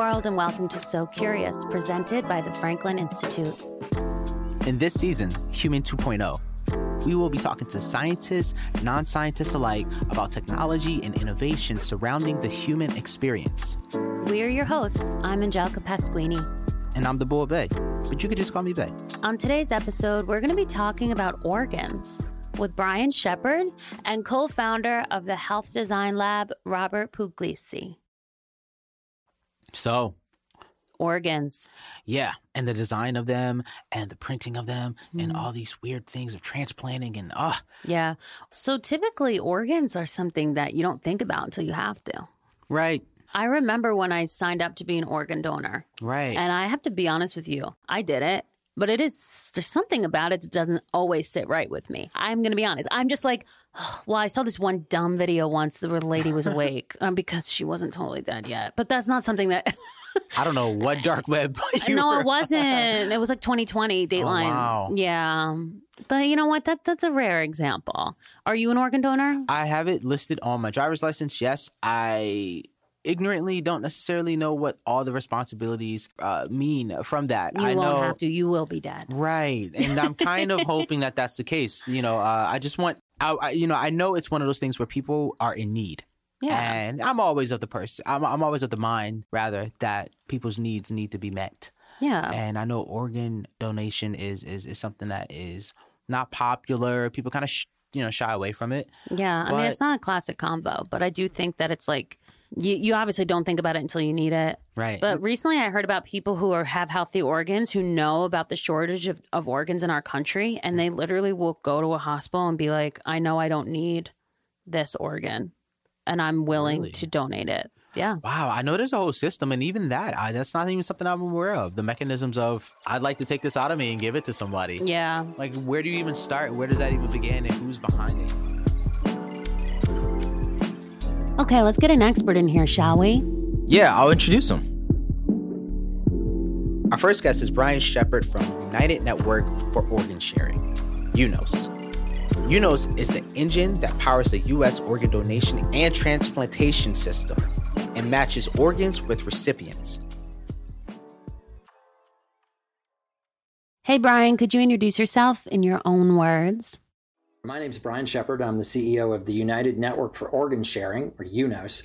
world, and welcome to So Curious, presented by the Franklin Institute. In this season, Human 2.0, we will be talking to scientists, non scientists alike about technology and innovation surrounding the human experience. We are your hosts. I'm Angelica Pasquini. And I'm the boy Bey, but you could just call me Bey. On today's episode, we're going to be talking about organs with Brian Shepard and co founder of the Health Design Lab, Robert Pugliese. So, organs. Yeah, and the design of them and the printing of them mm. and Mm-hmm. all these weird things of transplanting and ah. Yeah. So typically organs are something that you don't think about until you have to. Right. I remember when I signed up to be an organ donor. Right. And I have to be honest with you, I did it. But it is, there's something about it that doesn't always sit right with me. I'm going to be honest. I'm just like, well, I saw this one dumb video once where the lady was awake um, because she wasn't totally dead yet. But that's not something that. I don't know what dark web. no, were it wasn't. It was like 2020 Dateline. Oh, wow. Yeah. But you know what? That that's a rare example. Are you an organ donor? I have it listed on my driver's license. Yes, I ignorantly don't necessarily know what all the responsibilities uh, mean from that. You I won't know, have to. You will be dead. Right, and I'm kind of hoping that that's the case. You know, uh, I just want, I, I, you know, I know it's one of those things where people are in need. Yeah. And I'm always of the person, I'm, I'm always of the mind, rather, that people's needs need to be met. Yeah. And I know organ donation is is, is something that is not popular. People kind of, sh- you know, shy away from it. Yeah, I mean, it's not a classic combo, but I do think that it's like you, you obviously don't think about it until you need it. Right. But recently, I heard about people who are have healthy organs who know about the shortage of, of organs in our country, and they literally will go to a hospital and be like, "I know I don't need this organ, and I'm willing Really? to donate it." Yeah. Wow, I know there's a whole system, and even that, I, that's not even something I'm aware of. The mechanisms of I'd like to take this out of me and give it to somebody. Yeah. Like, where do you even start? Where does that even begin, and who's behind it? Okay, let's get an expert in here, shall we? Yeah, I'll introduce him. Our first guest is Brian Shepard from United Network for Organ Sharing, UNOS. UNOS is the engine that powers the U.S. organ donation and transplantation system and matches organs with recipients. Hey, Brian, could you introduce yourself in your own words? My name is Brian Shepard. I'm the CEO of the United Network for Organ Sharing, or UNOS.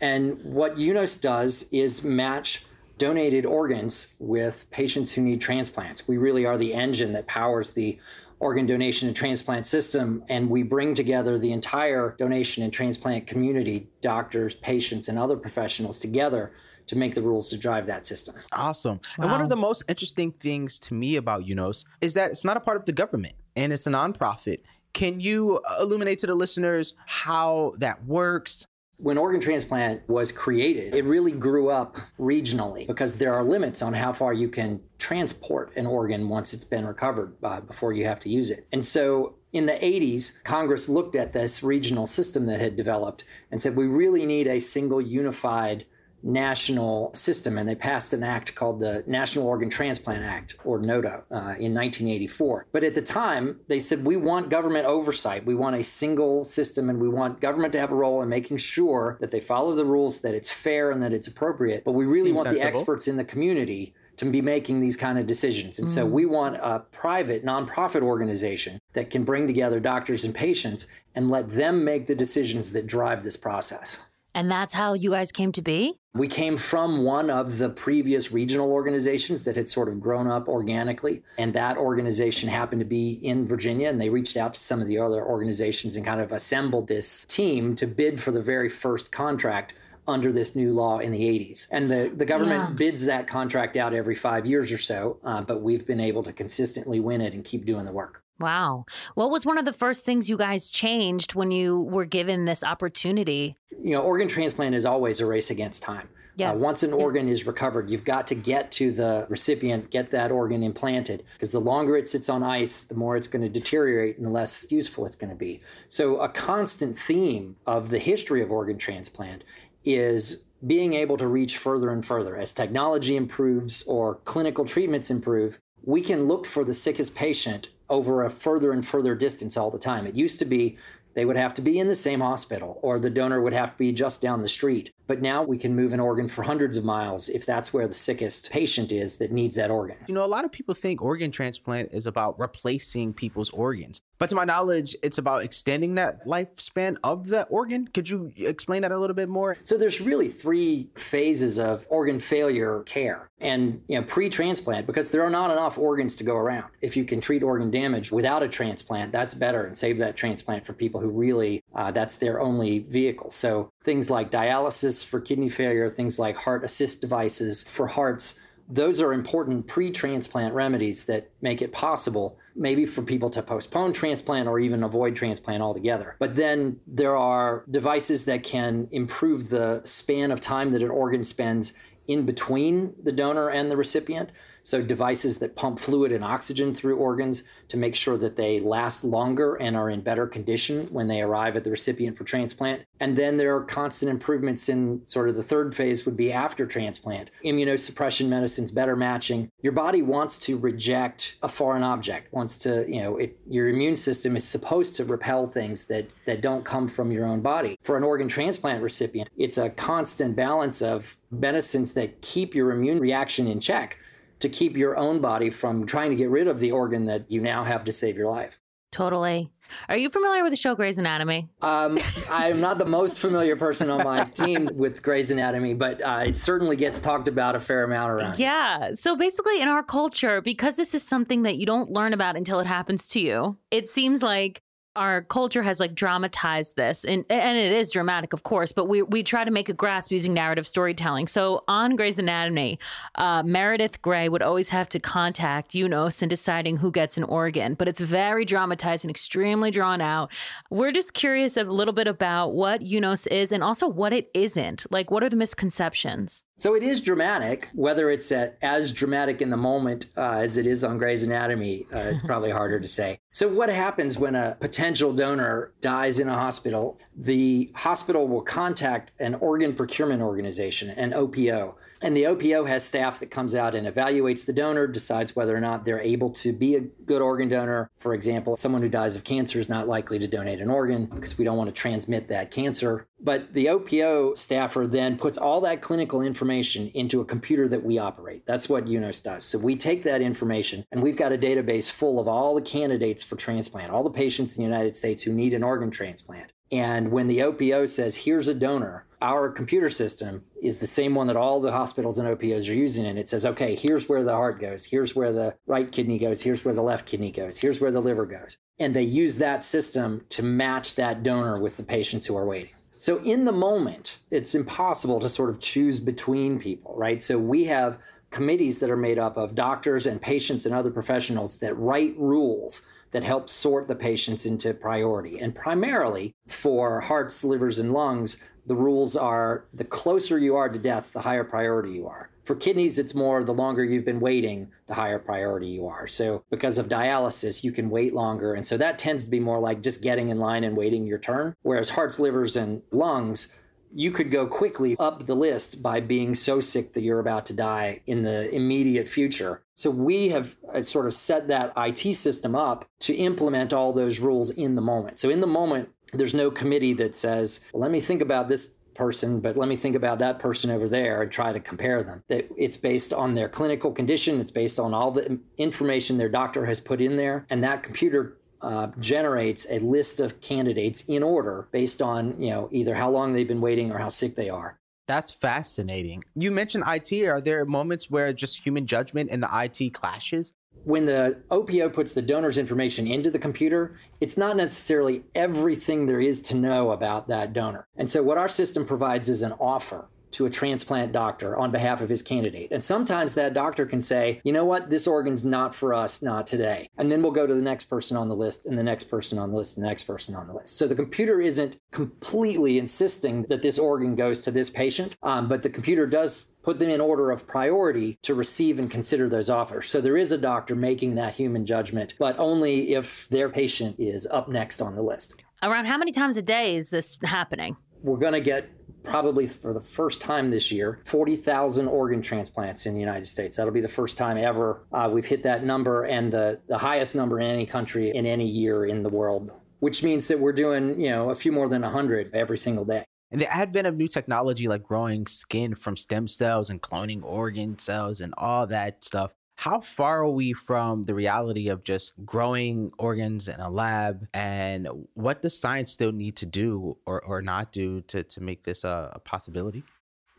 And what UNOS does is match donated organs with patients who need transplants. We really are the engine that powers the organ donation and transplant system. And we bring together the entire donation and transplant community, doctors, patients, and other professionals together to make the rules to drive that system. Awesome. And one of the most interesting things to me about UNOS is that it's not a part of the government and it's a nonprofit. Can you illuminate to the listeners how that works? When organ transplant was created, it really grew up regionally because there are limits on how far you can transport an organ once it's been recovered uh, before you have to use it. And so in the 80s, Congress looked at this regional system that had developed and said, we really need a single unified national system. And they passed an act called the National Organ Transplant Act, or NOTA, uh, in 1984. But at the time, they said, we want government oversight. We want a single system and we want government to have a role in making sure that they follow the rules, that it's fair and that it's appropriate. But we really Seems want the experts in the community to be making these kind of decisions. And so we want a private nonprofit organization that can bring together doctors and patients and let them make the decisions that drive this process. And that's how you guys came to be? We came from one of the previous regional organizations that had sort of grown up organically. And that organization happened to be in Virginia. And they reached out to some of the other organizations and kind of assembled this team to bid for the very first contract under this new law in the 80s. And the, the government Yeah. bids that contract out every five years or so. Uh, but we've been able to consistently win it and keep doing the work. Wow. What was one of the first things you guys changed when you were given this opportunity? You know, organ transplant is always a race against time. Yes. Uh, once an organ is recovered, you've got to get to the recipient, get that organ implanted, because the longer it sits on ice, the more it's going to deteriorate and the less useful it's going to be. So, a constant theme of the history of organ transplant is being able to reach further and further. As technology improves or clinical treatments improve, we can look for the sickest patient over a further and further distance all the time. It used to be they would have to be in the same hospital or the donor would have to be just down the street. But now we can move an organ for hundreds of miles if that's where the sickest patient is that needs that organ. You know, a lot of people think organ transplant is about replacing people's organs. But to my knowledge, it's about extending that lifespan of the organ. Could you explain that a little bit more? So there's really three phases of organ failure care and you know pre-transplant because there are not enough organs to go around. If you can treat organ damage without a transplant, that's better and save that transplant for people who really uh, that's their only vehicle. So things like dialysis for kidney failure, things like heart assist devices for hearts those are important pre transplant remedies that make it possible, maybe for people to postpone transplant or even avoid transplant altogether. But then there are devices that can improve the span of time that an organ spends in between the donor and the recipient. So, devices that pump fluid and oxygen through organs to make sure that they last longer and are in better condition when they arrive at the recipient for transplant. And then there are constant improvements in sort of the third phase would be after transplant. Immunosuppression medicines, better matching. Your body wants to reject a foreign object, wants to, you know, it, your immune system is supposed to repel things that, that don't come from your own body. For an organ transplant recipient, it's a constant balance of medicines that keep your immune reaction in check to keep your own body from trying to get rid of the organ that you now have to save your life. Totally. Are you familiar with the show Grey's Anatomy? Um, I'm not the most familiar person on my team with Grey's Anatomy, but uh, it certainly gets talked about a fair amount around. Yeah. So basically, in our culture, because this is something that you don't learn about until it happens to you, it seems like our culture has like dramatized this and and it is dramatic of course but we we try to make a grasp using narrative storytelling. So on Grey's Anatomy uh, Meredith Grey would always have to contact UNOS in deciding who gets an organ but it's very dramatized and extremely drawn out. We're just curious a little bit about what UNOS is and also what it isn't. Like what are the misconceptions so it is dramatic, whether it's at, as dramatic in the moment uh, as it is on Grey's Anatomy. Uh, it's probably harder to say. So what happens when a potential donor dies in a hospital? The hospital will contact an organ procurement organization, an OPO, and the OPO has staff that comes out and evaluates the donor, decides whether or not they're able to be a good organ donor. For example, someone who dies of cancer is not likely to donate an organ because we don't want to transmit that cancer. But the OPO staffer then puts all that clinical information into a computer that we operate. That's what UNOS does. So we take that information and we've got a database full of all the candidates for transplant, all the patients in the United States who need an organ transplant. And when the OPO says, here's a donor, our computer system is the same one that all the hospitals and OPOs are using. And it says, okay, here's where the heart goes. Here's where the right kidney goes. Here's where the left kidney goes. Here's where the liver goes. And they use that system to match that donor with the patients who are waiting. So in the moment, it's impossible to sort of choose between people, right? So we have committees that are made up of doctors and patients and other professionals that write rules that help sort the patients into priority. And primarily for hearts, livers, and lungs, the rules are the closer you are to death, the higher priority you are. For kidneys, it's more the longer you've been waiting, the higher priority you are. So, because of dialysis, you can wait longer. And so that tends to be more like just getting in line and waiting your turn. Whereas hearts, livers, and lungs, you could go quickly up the list by being so sick that you're about to die in the immediate future. So we have uh, sort of set that IT system up to implement all those rules in the moment. So in the moment, there's no committee that says, well, let me think about this person, but let me think about that person over there and try to compare them. That it's based on their clinical condition, it's based on all the information their doctor has put in there, and that computer uh, generates a list of candidates in order based on you know either how long they've been waiting or how sick they are. That's fascinating. You mentioned IT. Are there moments where just human judgment and the IT clashes? When the OPO puts the donor's information into the computer, it's not necessarily everything there is to know about that donor. And so, what our system provides is an offer to a transplant doctor on behalf of his candidate. And sometimes that doctor can say, you know what, this organ's not for us, not today. And then we'll go to the next person on the list, and the next person on the list, and the next person on the list. So the computer isn't completely insisting that this organ goes to this patient, um, but the computer does put them in order of priority to receive and consider those offers. So there is a doctor making that human judgment, but only if their patient is up next on the list. Around how many times a day is this happening? We're going to get probably for the first time this year, 40,000 organ transplants in the United States. That'll be the first time ever uh, we've hit that number and the, the highest number in any country in any year in the world which means that we're doing, you know, a few more than 100 every single day. And the advent of new technology like growing skin from stem cells and cloning organ cells and all that stuff, how far are we from the reality of just growing organs in a lab? And what does science still need to do or, or not do to, to make this a, a possibility?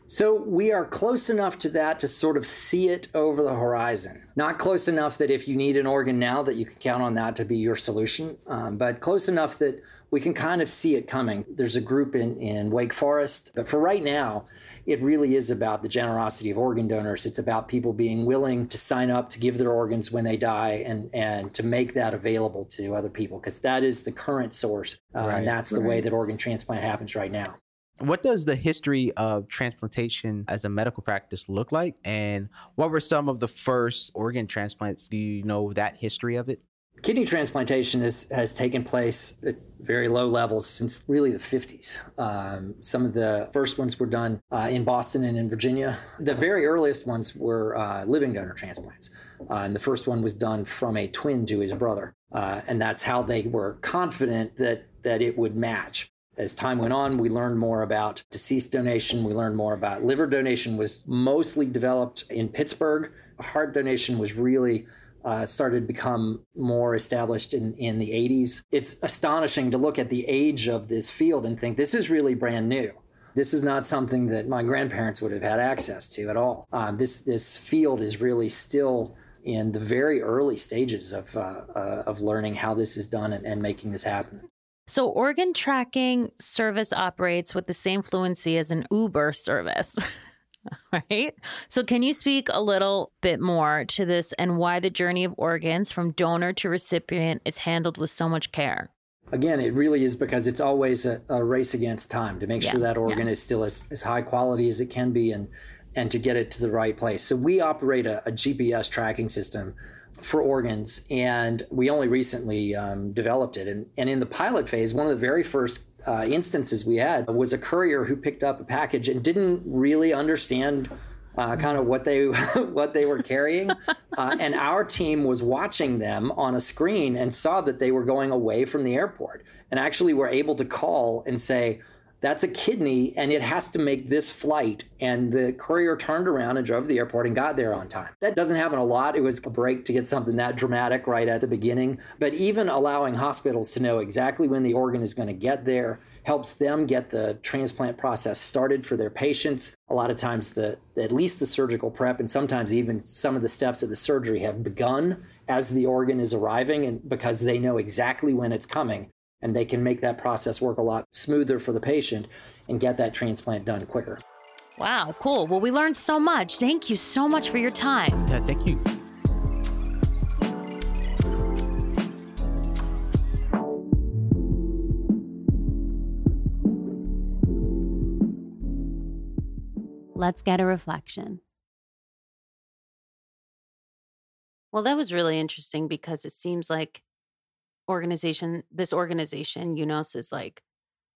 So we are close enough to that to sort of see it over the horizon. Not close enough that if you need an organ now that you can count on that to be your solution, um, but close enough that we can kind of see it coming. There's a group in, in Wake Forest, but for right now, it really is about the generosity of organ donors. It's about people being willing to sign up to give their organs when they die and, and to make that available to other people because that is the current source. Uh, right. And that's the right. way that organ transplant happens right now. What does the history of transplantation as a medical practice look like? And what were some of the first organ transplants? Do you know that history of it? Kidney transplantation has, has taken place at very low levels since really the 50s. Um, some of the first ones were done uh, in Boston and in Virginia. The very earliest ones were uh, living donor transplants. Uh, and the first one was done from a twin to his brother. Uh, and that's how they were confident that, that it would match as time went on, we learned more about deceased donation. We learned more about liver donation was mostly developed in Pittsburgh. Heart donation was really uh, started to become more established in, in the 80s. It's astonishing to look at the age of this field and think this is really brand new. This is not something that my grandparents would have had access to at all. Uh, this this field is really still in the very early stages of uh, uh of learning how this is done and, and making this happen. So, organ tracking service operates with the same fluency as an Uber service. right? So, can you speak a little bit more to this and why the journey of organs from donor to recipient is handled with so much care? Again, it really is because it's always a, a race against time to make yeah, sure that organ yeah. is still as, as high quality as it can be and, and to get it to the right place. So, we operate a, a GPS tracking system for organs, and we only recently um, developed it. And, and in the pilot phase, one of the very first uh, instances we had was a courier who picked up a package and didn't really understand uh, kind of what they what they were carrying, uh, and our team was watching them on a screen and saw that they were going away from the airport, and actually were able to call and say that's a kidney and it has to make this flight. And the courier turned around and drove to the airport and got there on time. That doesn't happen a lot. It was a break to get something that dramatic right at the beginning. But even allowing hospitals to know exactly when the organ is going to get there helps them get the transplant process started for their patients. A lot of times, the at least the surgical prep, and sometimes even some of the steps of the surgery have begun as the organ is arriving, and because they know exactly when it's coming and they can make that process work a lot smoother for the patient and get that transplant done quicker. Wow, cool. Well, we learned so much. Thank you so much for your time. Yeah, thank you. Let's get a reflection. Well, that was really interesting because it seems like organization this organization UNOS is like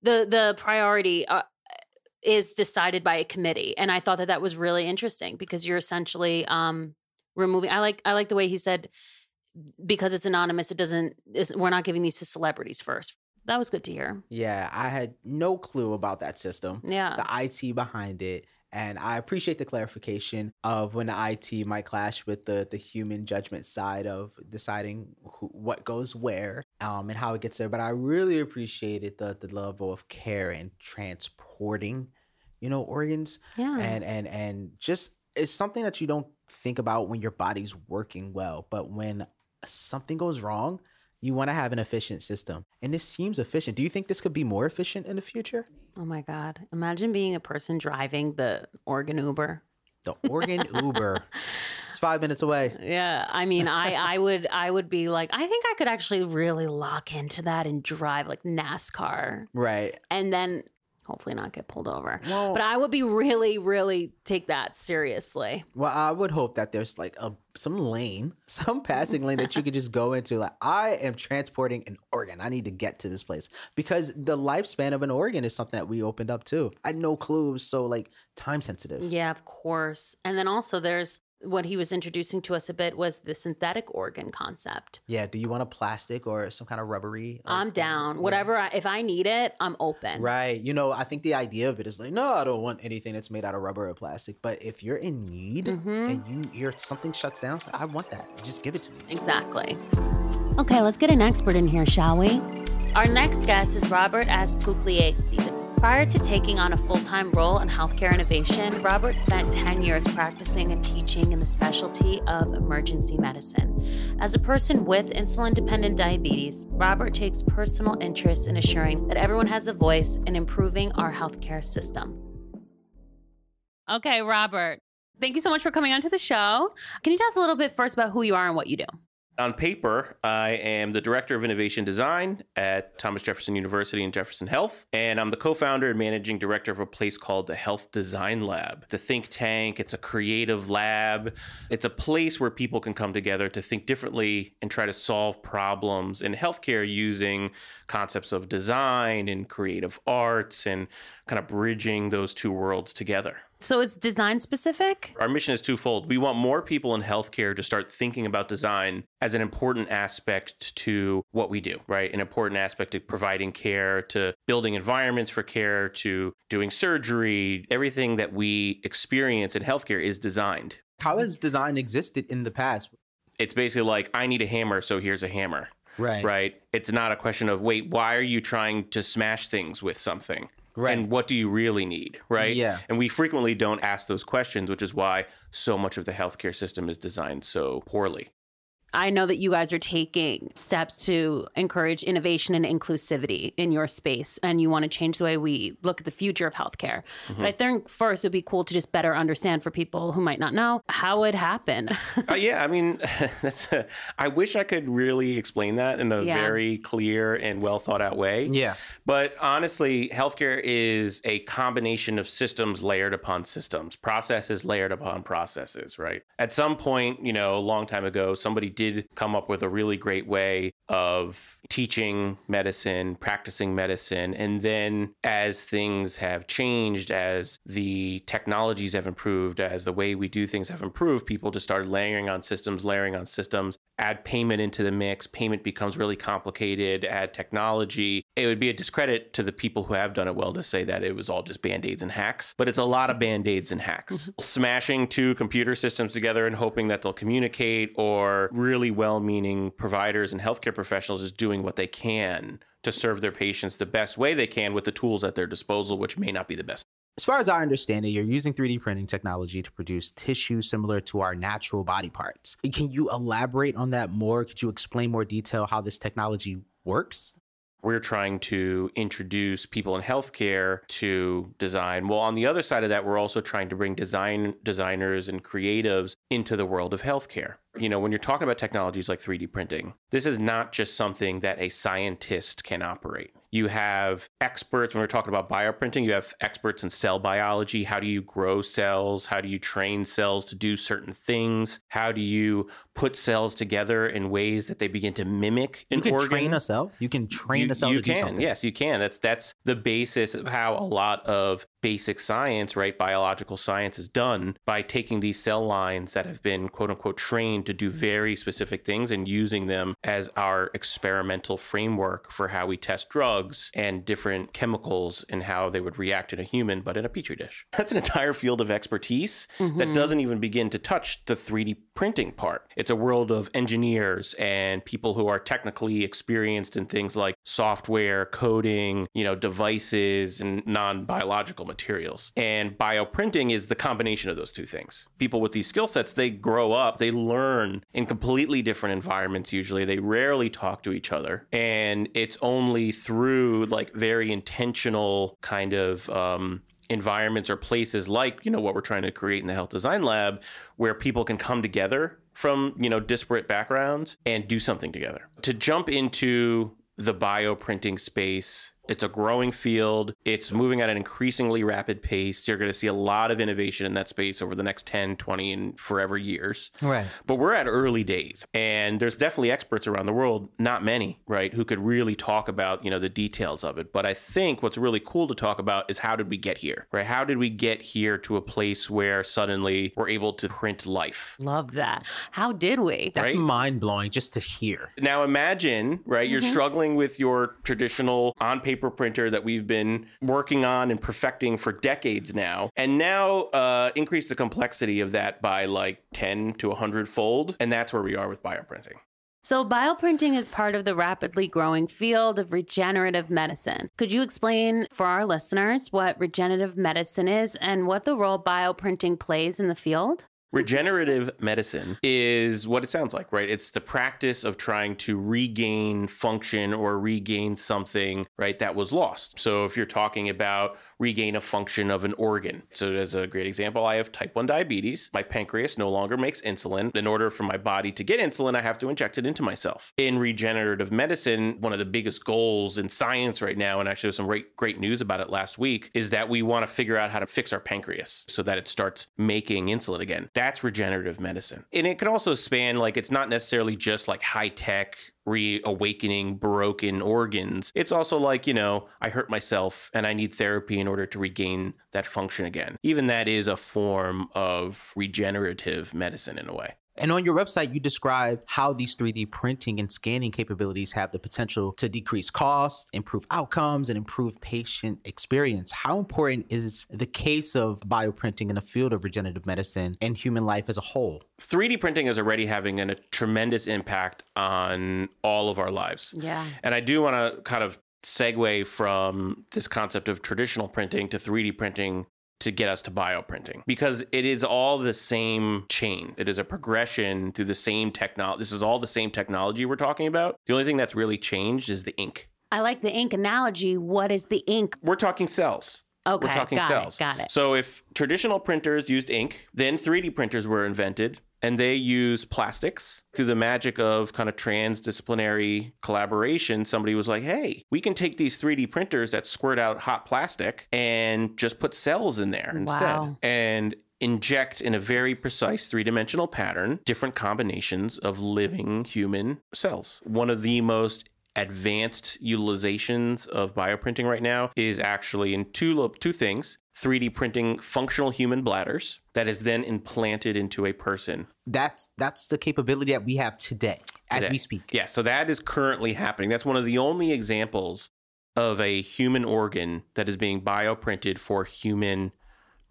the the priority uh, is decided by a committee and i thought that that was really interesting because you're essentially um removing i like i like the way he said because it's anonymous it doesn't we're not giving these to celebrities first. That was good to hear. Yeah i had no clue about that system yeah. the it behind it and I appreciate the clarification of when the IT might clash with the the human judgment side of deciding who, what goes where um, and how it gets there. But I really appreciated the the level of care and transporting, you know, organs. Yeah. And and and just it's something that you don't think about when your body's working well, but when something goes wrong, you want to have an efficient system. And this seems efficient. Do you think this could be more efficient in the future? Oh my God. Imagine being a person driving the organ Uber. The organ Uber. It's five minutes away. Yeah. I mean, I, I would I would be like, I think I could actually really lock into that and drive like NASCAR. Right. And then hopefully not get pulled over. Well, but I would be really, really take that seriously. Well, I would hope that there's like a some lane, some passing lane that you could just go into. Like, I am transporting an organ. I need to get to this place because the lifespan of an organ is something that we opened up too. I had no clue. So like time sensitive. Yeah, of course. And then also there's what he was introducing to us a bit was the synthetic organ concept. Yeah. Do you want a plastic or some kind of rubbery? like, I'm down. Yeah. Whatever. I, if I need it, I'm open. Right. You know, I think the idea of it is like, no, I don't want anything that's made out of rubber or plastic. But if you're in need Mhm. and you hear something shuts down, it's like, I want that. Just give it to me. Exactly. Okay, let's get an expert in here, shall we? Our next guest is Robert S. Prior to taking on a full time role in healthcare innovation, Robert spent 10 years practicing and teaching in the specialty of emergency medicine. As a person with insulin dependent diabetes, Robert takes personal interest in assuring that everyone has a voice in improving our healthcare system. Okay, Robert, thank you so much for coming onto the show. Can you tell us a little bit first about who you are and what you do? On paper, I am the Director of Innovation Design at Thomas Jefferson University and Jefferson Health, and I'm the co founder and managing director of a place called the Health Design Lab. It's a think tank, it's a creative lab, it's a place where people can come together to think differently and try to solve problems in healthcare using concepts of design and creative arts and kind of bridging those two worlds together. So it's design specific? Our mission is twofold. We want more people in healthcare to start thinking about design as an important aspect to what we do, right? An important aspect to providing care, to building environments for care, to doing surgery. Everything that we experience in healthcare is designed. How has design existed in the past? It's basically like, I need a hammer, so here's a hammer, Right. right? It's not a question of, wait, why are you trying to smash things with something? Right. And what do you really need, right? Yeah. And we frequently don't ask those questions, which is why so much of the healthcare system is designed so poorly. I know that you guys are taking steps to encourage innovation and inclusivity in your space, and you want to change the way we look at the future of healthcare. But I think first it'd be cool to just better understand for people who might not know how it happened. uh, yeah, I mean, that's. I wish I could really explain that in a Yeah. very clear and well thought out way. Yeah. But honestly, healthcare is a combination of systems layered upon systems, processes layered upon processes, right? At some point, you know, a long time ago, somebody did come up with a really great way of teaching medicine, practicing medicine. And then as things have changed, as the technologies have improved, as the way we do things have improved, people just started layering on systems, layering on systems, add payment into the mix. Payment becomes really complicated, add technology. It would be a discredit to the people who have done it well to say that it was all just band aids and hacks, but it's a lot of band aids and hacks. Mm-hmm. Smashing two computer systems together and hoping that they'll communicate, or really well meaning providers and healthcare professionals is doing what they can to serve their patients the best way they can with the tools at their disposal, which may not be the best. As far as I understand it, you're using 3D printing technology to produce tissue similar to our natural body parts. Can you elaborate on that more? Could you explain more detail how this technology works? we're trying to introduce people in healthcare to design. Well, on the other side of that, we're also trying to bring design designers and creatives into the world of healthcare. You know, when you're talking about technologies like 3D printing, this is not just something that a scientist can operate. You have experts, when we're talking about bioprinting, you have experts in cell biology. How do you grow cells? How do you train cells to do certain things? How do you put cells together in ways that they begin to mimic an organ? You can organ? train a cell. You can train you, a cell you to do can yes you can that's that's the basis of how a lot of basic science right biological science is done by taking these cell lines that have been quote unquote trained to do mm-hmm. very specific things and using them as our experimental framework for how we test drugs and different chemicals and how they would react in a human but in a petri dish. That's an entire field of expertise that mm-hmm. doesn't even begin to touch the 3d printing part. It's a world of engineers and people who are technically experienced in things like software, coding, you know, devices and non-biological materials. And bioprinting is the combination of those two things. People with these skill sets, they grow up, they learn in completely different environments usually. They rarely talk to each other. And it's only through like very intentional kind of um environments or places like you know what we're trying to create in the health design lab where people can come together from you know disparate backgrounds and do something together to jump into the bioprinting space It's a growing field. It's moving at an increasingly rapid pace. You're going to see a lot of innovation in that space over the next 10, 20, and forever years. Right. But we're at early days, and there's definitely experts around the world, not many, right, who could really talk about, you know, the details of it. But I think what's really cool to talk about is how did we get here, right? How did we get here to a place where suddenly we're able to print life? Love that. How did we? That's Right? mind blowing just to hear. Now imagine, right, you're mm-hmm. struggling with your traditional on paper printer that we've been working on and perfecting for decades now, and now uh, increase the complexity of that by like 10 to 100 fold. And that's where we are with bioprinting. So, bioprinting is part of the rapidly growing field of regenerative medicine. Could you explain for our listeners what regenerative medicine is and what the role bioprinting plays in the field? Regenerative medicine is what it sounds like, right? It's the practice of trying to regain function or regain something, right, that was lost. So if you're talking about regain a function of an organ. So as a great example, I have type 1 diabetes. My pancreas no longer makes insulin. In order for my body to get insulin, I have to inject it into myself. In regenerative medicine, one of the biggest goals in science right now, and actually there's some great, great news about it last week, is that we want to figure out how to fix our pancreas so that it starts making insulin again. That's regenerative medicine. And it can also span, like, it's not necessarily just like high tech reawakening broken organs. It's also like, you know, I hurt myself and I need therapy in order to regain that function again. Even that is a form of regenerative medicine in a way. And on your website, you describe how these 3D printing and scanning capabilities have the potential to decrease costs, improve outcomes, and improve patient experience. How important is the case of bioprinting in the field of regenerative medicine and human life as a whole? 3D printing is already having an, a tremendous impact on all of our lives. Yeah. And I do want to kind of segue from this concept of traditional printing to 3D printing to get us to bioprinting because it is all the same chain. It is a progression through the same technology. This is all the same technology we're talking about. The only thing that's really changed is the ink. I like the ink analogy. What is the ink? We're talking cells. Okay, We're talking got cells. it. Got it. So if traditional printers used ink, then 3D printers were invented and they use plastics through the magic of kind of transdisciplinary collaboration. Somebody was like, hey, we can take these 3D printers that squirt out hot plastic and just put cells in there instead. Wow. And inject in a very precise three dimensional pattern different combinations of living human cells. One of the most advanced utilizations of bioprinting right now is actually in two two things 3D printing functional human bladders that is then implanted into a person. That's that's the capability that we have today, as today. we speak. Yeah, so that is currently happening. That's one of the only examples of a human organ that is being bioprinted for human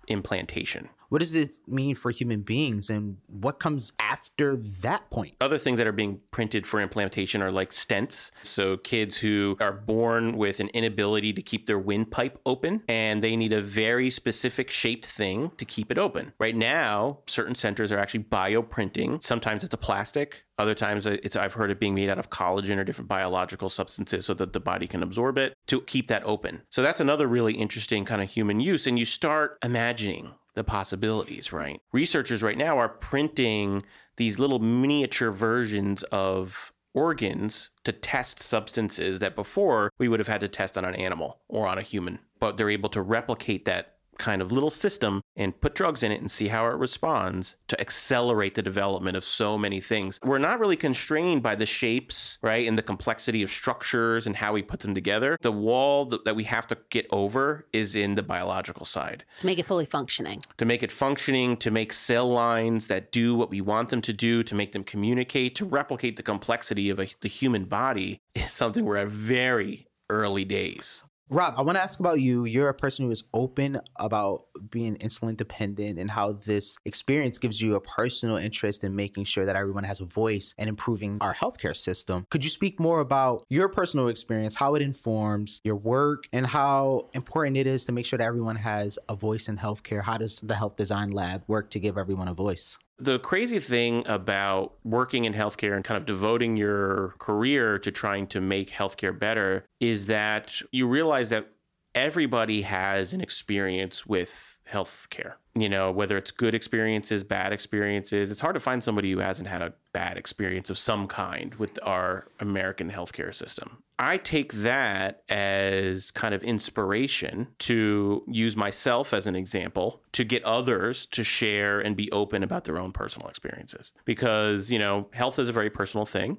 implantation. What does it mean for human beings, and what comes after that point? Other things that are being printed for implantation are like stents. So, kids who are born with an inability to keep their windpipe open and they need a very specific shaped thing to keep it open. Right now, certain centers are actually bioprinting. Sometimes it's a plastic, other times uh, it's I've heard it being made out of collagen or different biological substances so that the body can absorb it to keep that open. So that's another really interesting kind of human use and you start imagining the possibilities, right? Researchers right now are printing these little miniature versions of organs to test substances that before we would have had to test on an animal or on a human. But they're able to replicate that kind of little system and put drugs in it and see how it responds to accelerate the development of so many things. We're not really constrained by the shapes, right, and the complexity of structures and how we put them together. The wall that we have to get over is in the biological side to make it fully functioning. to make it functioning, to make cell lines that do what we want them to do, to make them communicate, to replicate the complexity of a, the human body is something we're at very early days. Rob, I want to ask about you. You're a person who is open about being insulin dependent and how this experience gives you a personal interest in making sure that everyone has a voice and improving our healthcare system. Could you speak more about your personal experience, how it informs your work, and how important it is to make sure that everyone has a voice in healthcare? How does the Health Design Lab work to give everyone a voice? The crazy thing about working in healthcare and kind of devoting your career to trying to make healthcare better is that you realize that everybody has an experience with healthcare. You know, whether it's good experiences, bad experiences. It's hard to find somebody who hasn't had a bad experience of some kind with our American healthcare system. I take that as kind of inspiration to use myself as an example to get others to share and be open about their own personal experiences. Because, you know, health is a very personal thing.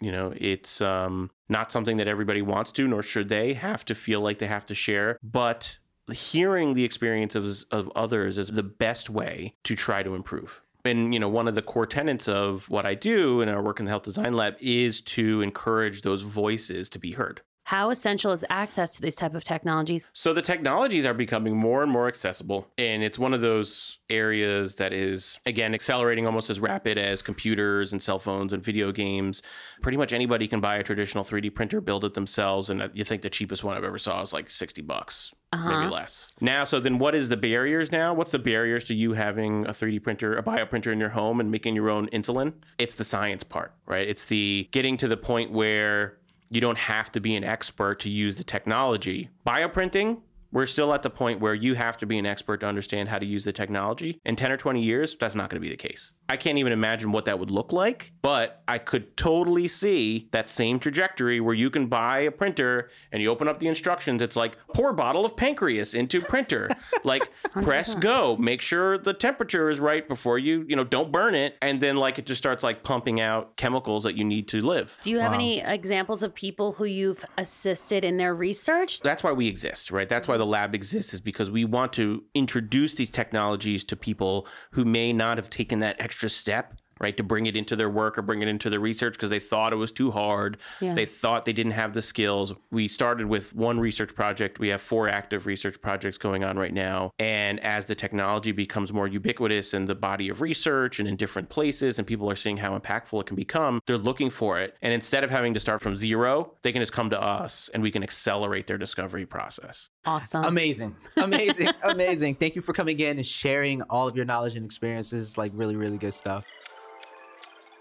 You know, it's um, not something that everybody wants to, nor should they have to feel like they have to share. But hearing the experiences of, others is the best way to try to improve. And you know, one of the core tenets of what I do in our work in the health design lab is to encourage those voices to be heard. How essential is access to these type of technologies? So the technologies are becoming more and more accessible, and it's one of those areas that is again accelerating almost as rapid as computers and cell phones and video games. Pretty much anybody can buy a traditional 3D printer, build it themselves, and you think the cheapest one I've ever saw is like 60 bucks. Uh-huh. Maybe less. Now, so then what is the barriers now? What's the barriers to you having a 3D printer, a bioprinter in your home and making your own insulin? It's the science part, right? It's the getting to the point where you don't have to be an expert to use the technology. Bioprinting, we're still at the point where you have to be an expert to understand how to use the technology. In 10 or 20 years, that's not going to be the case. I can't even imagine what that would look like, but I could totally see that same trajectory where you can buy a printer and you open up the instructions. It's like pour bottle of pancreas into printer, like press go, make sure the temperature is right before you, you know, don't burn it. And then like it just starts like pumping out chemicals that you need to live. Do you have any examples of people who you've assisted in their research? That's why we exist, right? That's why the lab exists is because we want to introduce these technologies to people who may not have taken that extra step right to bring it into their work or bring it into their research because they thought it was too hard Yeah. they thought they didn't have the skills we started with one research project we have four active research projects going on right now and as the technology becomes more ubiquitous in the body of research and in different places and people are seeing how impactful it can become they're looking for it and instead of having to start from zero they can just come to us and we can accelerate their discovery process Awesome. Amazing. Amazing. Amazing. Thank you for coming in and sharing all of your knowledge and experiences. Like, really, really good stuff.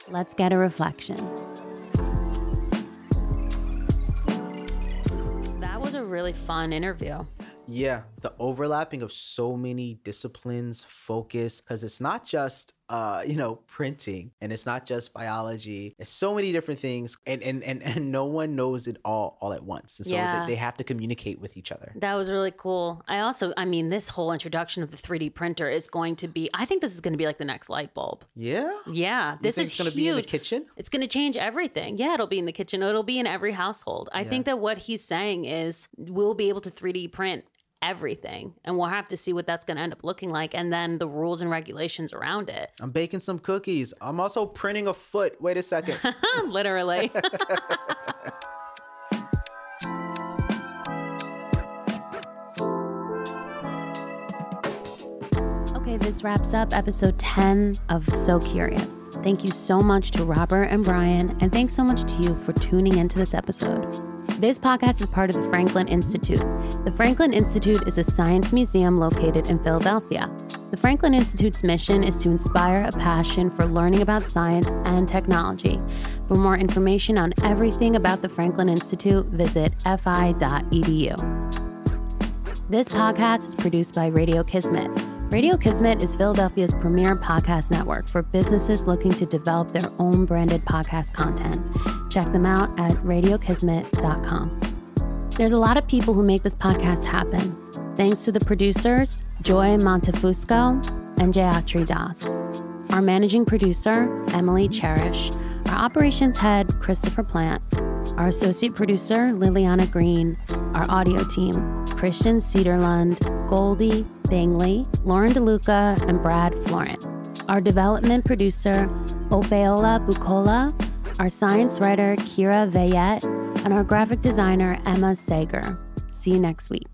Let's get a reflection. That was a really fun interview. Yeah, the overlapping of so many disciplines, focus, because it's not just uh, you know, printing and it's not just biology. It's so many different things and and and, and no one knows it all all at once. And so Yeah. they, they have to communicate with each other. That was really cool. I also, I mean, this whole introduction of the 3D printer is going to be, I think this is going to be like the next light bulb. Yeah. Yeah, this is gonna be in the kitchen. It's going to change everything. Yeah, it'll be in the kitchen. It'll be in every household. I think that what he's saying is we'll be able to 3D print everything and we'll have to see what that's going to end up looking like and then the rules and regulations around it. I'm baking some cookies. I'm also printing a foot. Wait a second. Literally. Okay, this wraps up episode 10 of So Curious. Thank you so much to Robert and Brian, and thanks so much to you for tuning into this episode. This podcast is part of the Franklin Institute. The Franklin Institute is a science museum located in Philadelphia. The Franklin Institute's mission is to inspire a passion for learning about science and technology. For more information on everything about the Franklin Institute, visit fi.edu. This podcast is produced by Radio Kismet. Radio Kismet is Philadelphia's premier podcast network for businesses looking to develop their own branded podcast content. Check them out at radiokismet.com. There's a lot of people who make this podcast happen. Thanks to the producers, Joy Montefusco and Jayatri Das. Our managing producer, Emily Cherish. Our operations head, Christopher Plant. Our associate producer, Liliana Green. Our audio team, Christian Cedarlund, Goldie Bangley, Lauren DeLuca, and Brad Florent. Our development producer, Obeola Bukola. Our science writer, Kira Vayette. And our graphic designer, Emma Sager. See you next week.